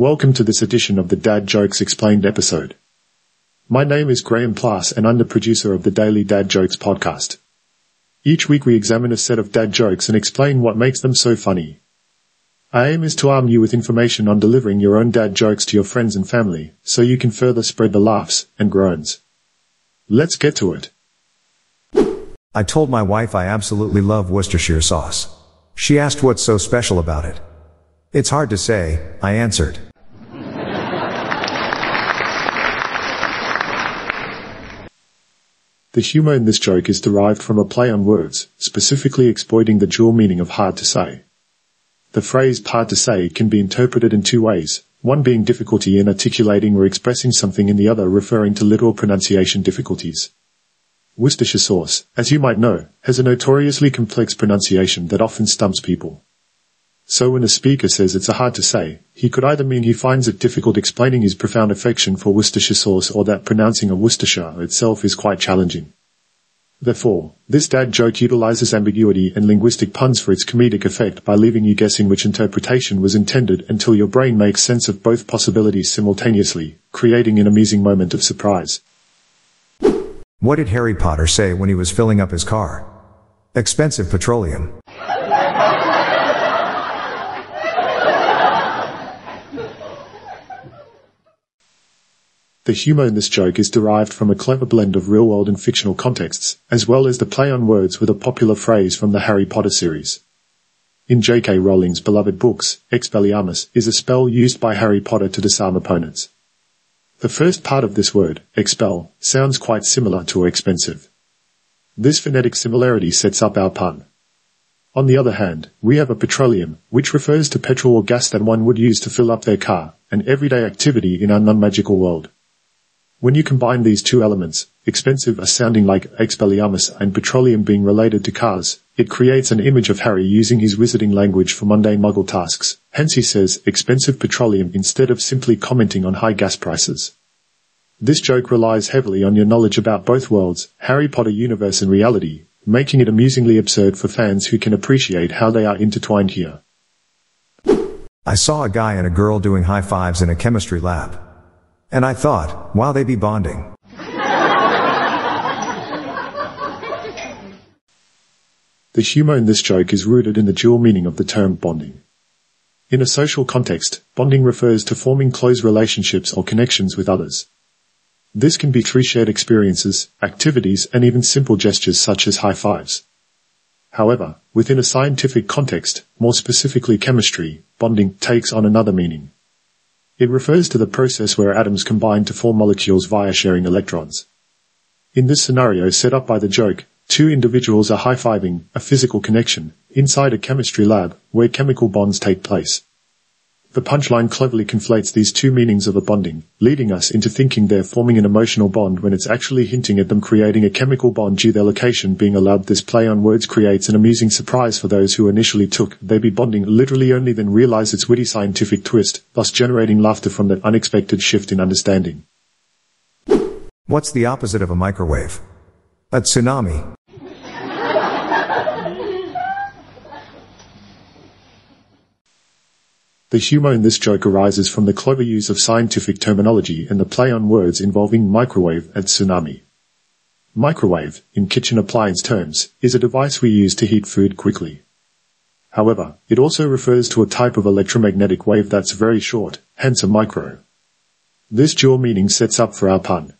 Welcome to this edition of the Dad Jokes Explained episode. My name is Graham Plass and I'm the producer of the Daily Dad Jokes podcast. Each week we examine a set of dad jokes and explain what makes them so funny. Our aim is to arm you with information on delivering your own dad jokes to your friends and family so you can further spread the laughs and groans. Let's get to it. I told my wife I absolutely love Worcestershire sauce. She asked what's so special about it. It's hard to say, I answered. The humor in this joke is derived from a play on words, specifically exploiting the dual meaning of hard to say. The phrase hard to say can be interpreted in two ways, one being difficulty in articulating or expressing something and the other referring to literal pronunciation difficulties. Worcestershire sauce, as you might know, has a notoriously complex pronunciation that often stumps people. So when a speaker says it's a hard to say, he could either mean he finds it difficult explaining his profound affection for Worcestershire sauce or that pronouncing a Worcestershire itself is quite challenging. Therefore, this dad joke utilizes ambiguity and linguistic puns for its comedic effect by leaving you guessing which interpretation was intended until your brain makes sense of both possibilities simultaneously, creating an amusing moment of surprise. What did Harry Potter say when he was filling up his car? Expensive petroleum. The humor in this joke is derived from a clever blend of real-world and fictional contexts, as well as the play on words with a popular phrase from the Harry Potter series. In J.K. Rowling's beloved books, Expelliarmus is a spell used by Harry Potter to disarm opponents. The first part of this word, expel, sounds quite similar to expensive. This phonetic similarity sets up our pun. On the other hand, we have a petroleum, which refers to petrol or gas that one would use to fill up their car, an everyday activity in our non-magical world. When you combine these two elements, expensive as sounding like Expelliarmus and petroleum being related to cars, it creates an image of Harry using his wizarding language for mundane muggle tasks. Hence he says expensive petroleum instead of simply commenting on high gas prices. This joke relies heavily on your knowledge about both worlds, Harry Potter universe and reality, making it amusingly absurd for fans who can appreciate how they are intertwined here. I saw a guy and a girl doing high fives in a chemistry lab. And I thought, wow, they be bonding. The humor in this joke is rooted in the dual meaning of the term bonding. In a social context, bonding refers to forming close relationships or connections with others. This can be through shared experiences, activities, and even simple gestures such as high fives. However, within a scientific context, more specifically chemistry, bonding takes on another meaning. It refers to the process where atoms combine to form molecules via sharing electrons. In this scenario set up by the joke, two individuals are high-fiving, a physical connection, inside a chemistry lab, where chemical bonds take place. The punchline cleverly conflates these two meanings of a bonding, leading us into thinking they're forming an emotional bond when it's actually hinting at them creating a chemical bond due to their location being allowed. This play on words creates an amusing surprise for those who initially took they be bonding literally only then realize its witty scientific twist, thus generating laughter from that unexpected shift in understanding. What's the opposite of a microwave? A tsunami. The humor in this joke arises from the clever use of scientific terminology and the play on words involving microwave and tsunami. Microwave, in kitchen appliance terms, is a device we use to heat food quickly. However, it also refers to a type of electromagnetic wave that's very short, hence a micro. This dual meaning sets up for our pun.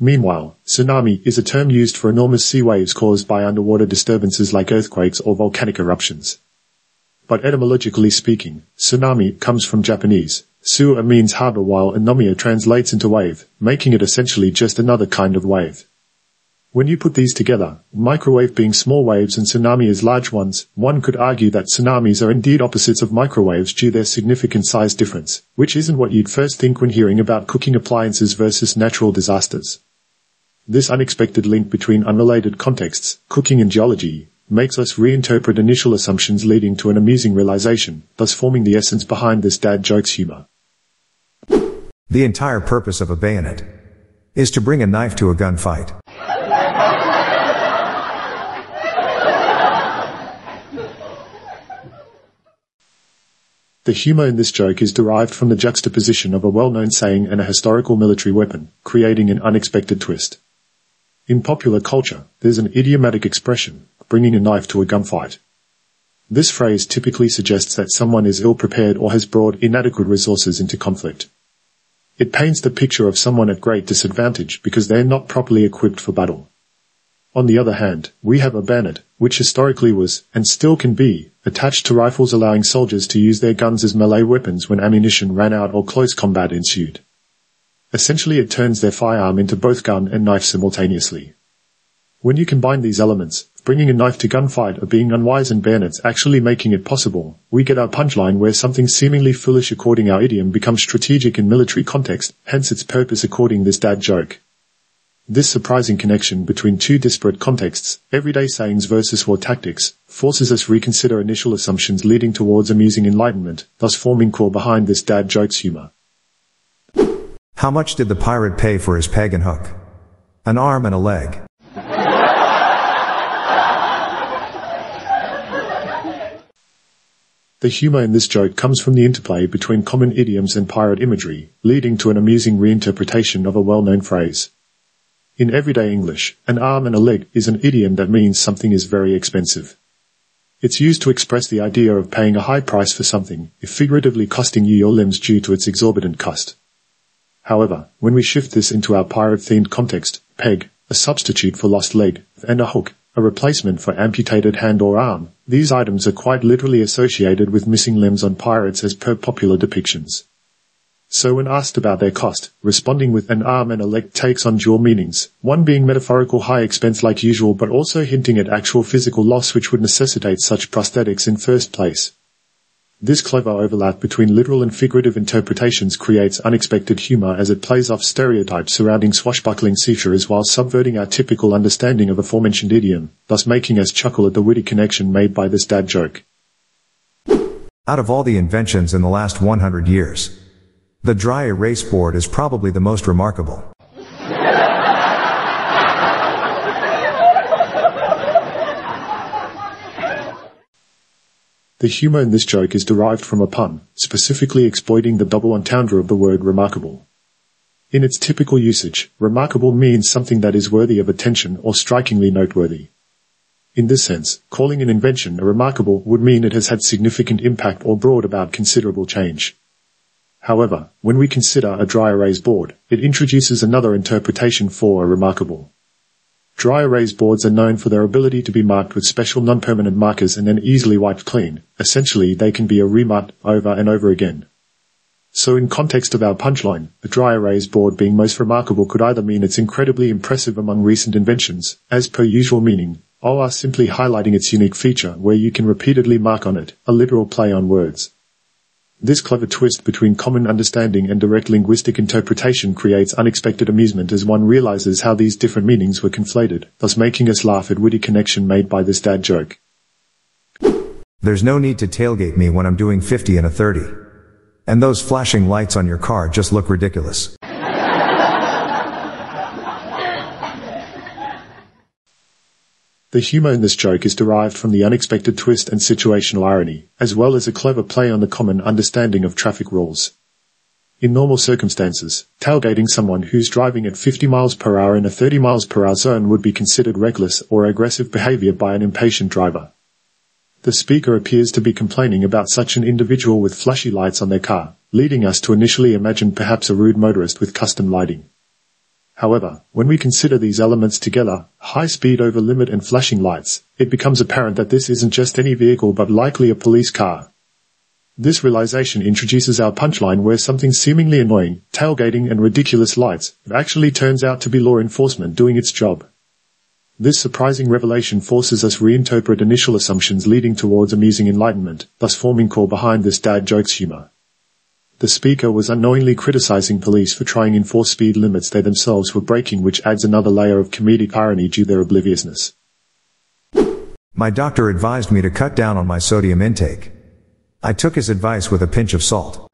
Meanwhile, tsunami is a term used for enormous sea waves caused by underwater disturbances like earthquakes or volcanic eruptions. But etymologically speaking, tsunami comes from Japanese. Tsu means harbor while anomia translates into wave, making it essentially just another kind of wave. When you put these together, microwave being small waves and tsunami as large ones, one could argue that tsunamis are indeed opposites of microwaves due their significant size difference, which isn't what you'd first think when hearing about cooking appliances versus natural disasters. This unexpected link between unrelated contexts, cooking and geology, makes us reinterpret initial assumptions leading to an amusing realization, thus forming the essence behind this dad jokes humor. The entire purpose of a bayonet is to bring a knife to a gunfight. The humor in this joke is derived from the juxtaposition of a well-known saying and a historical military weapon, creating an unexpected twist. In popular culture, there's an idiomatic expression, bringing a knife to a gunfight. This phrase typically suggests that someone is ill-prepared or has brought inadequate resources into conflict. It paints the picture of someone at great disadvantage because they're not properly equipped for battle. On the other hand, we have a bayonet, which historically was, and still can be, attached to rifles allowing soldiers to use their guns as melee weapons when ammunition ran out or close combat ensued. Essentially it turns their firearm into both gun and knife simultaneously. When you combine these elements, bringing a knife to gunfight or being unwise in bayonets actually making it possible, we get our punchline where something seemingly foolish according our idiom becomes strategic in military context, hence its purpose according this dad joke. This surprising connection between two disparate contexts, everyday sayings versus war tactics, forces us reconsider initial assumptions leading towards amusing enlightenment, thus forming core behind this dad jokes humor. How much did the pirate pay for his peg and hook? An arm and a leg. The humor in this joke comes from the interplay between common idioms and pirate imagery, leading to an amusing reinterpretation of a well-known phrase. In everyday English, an arm and a leg is an idiom that means something is very expensive. It's used to express the idea of paying a high price for something, if figuratively costing you your limbs due to its exorbitant cost. However, when we shift this into our pirate-themed context, peg, a substitute for lost leg, and a hook, a replacement for amputated hand or arm, these items are quite literally associated with missing limbs on pirates as per popular depictions. So when asked about their cost, responding with an arm and a leg takes on dual meanings, one being metaphorical high expense like usual but also hinting at actual physical loss which would necessitate such prosthetics in first place. This clever overlap between literal and figurative interpretations creates unexpected humor as it plays off stereotypes surrounding swashbuckling seafarers while subverting our typical understanding of aforementioned idiom, thus making us chuckle at the witty connection made by this dad joke. Out of all the inventions in the last 100 years, the dry erase board is probably the most remarkable. The humor in this joke is derived from a pun, specifically exploiting the double entendre of the word remarkable. In its typical usage, remarkable means something that is worthy of attention or strikingly noteworthy. In this sense, calling an invention a remarkable would mean it has had significant impact or brought about considerable change. However, when we consider a dry erase board, it introduces another interpretation for a remarkable. Dry erase boards are known for their ability to be marked with special non-permanent markers and then easily wiped clean. Essentially, they can be a remarked over and over again. So in context of our punchline, the dry erase board being most remarkable could either mean it's incredibly impressive among recent inventions, as per usual meaning, or are simply highlighting its unique feature where you can repeatedly mark on it, a literal play on words. This clever twist between common understanding and direct linguistic interpretation creates unexpected amusement as one realizes how these different meanings were conflated, thus making us laugh at witty connection made by this dad joke. There's no need to tailgate me when I'm doing 50 and a 30. And those flashing lights on your car just look ridiculous. The humor in this joke is derived from the unexpected twist and situational irony, as well as a clever play on the common understanding of traffic rules. In normal circumstances, tailgating someone who's driving at 50 miles per hour in a 30 miles per hour zone would be considered reckless or aggressive behavior by an impatient driver. The speaker appears to be complaining about such an individual with flashy lights on their car, leading us to initially imagine perhaps a rude motorist with custom lighting. However, when we consider these elements together, high speed over limit and flashing lights, it becomes apparent that this isn't just any vehicle but likely a police car. This realization introduces our punchline where something seemingly annoying, tailgating and ridiculous lights actually turns out to be law enforcement doing its job. This surprising revelation forces us reinterpret initial assumptions leading towards amusing enlightenment, thus forming core behind this dad jokes humor. The speaker was unknowingly criticizing police for trying enforce speed limits they themselves were breaking which adds another layer of comedic irony due to their obliviousness. My doctor advised me to cut down on my sodium intake. I took his advice with a pinch of salt.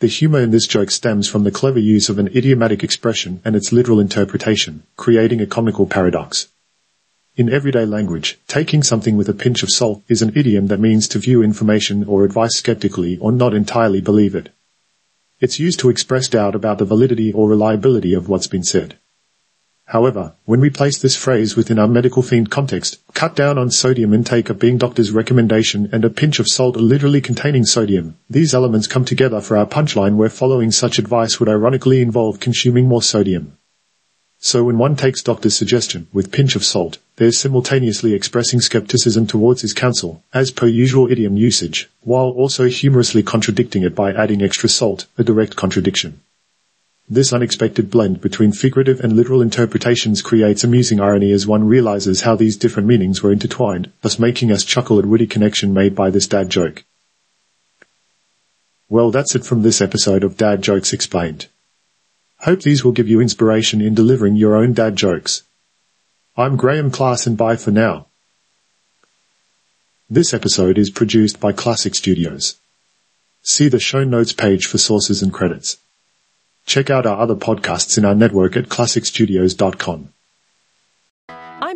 The humor in this joke stems from the clever use of an idiomatic expression and its literal interpretation, creating a comical paradox. In everyday language, taking something with a pinch of salt is an idiom that means to view information or advice skeptically or not entirely believe it. It's used to express doubt about the validity or reliability of what's been said. However, when we place this phrase within our medical themed context, cut down on sodium intake of being doctor's recommendation and a pinch of salt literally containing sodium, these elements come together for our punchline where following such advice would ironically involve consuming more sodium. So when one takes doctor's suggestion with pinch of salt, they're simultaneously expressing skepticism towards his counsel, as per usual idiom usage, while also humorously contradicting it by adding extra salt, a direct contradiction. This unexpected blend between figurative and literal interpretations creates amusing irony as one realizes how these different meanings were intertwined, thus making us chuckle at witty connection made by this dad joke. Well, that's it from this episode of Dad Jokes Explained. Hope these will give you inspiration in delivering your own dad jokes. I'm Graham Class and bye for now. This episode is produced by Klassic Studios. See the show notes page for sources and credits. Check out our other podcasts in our network at klassicstudios.com.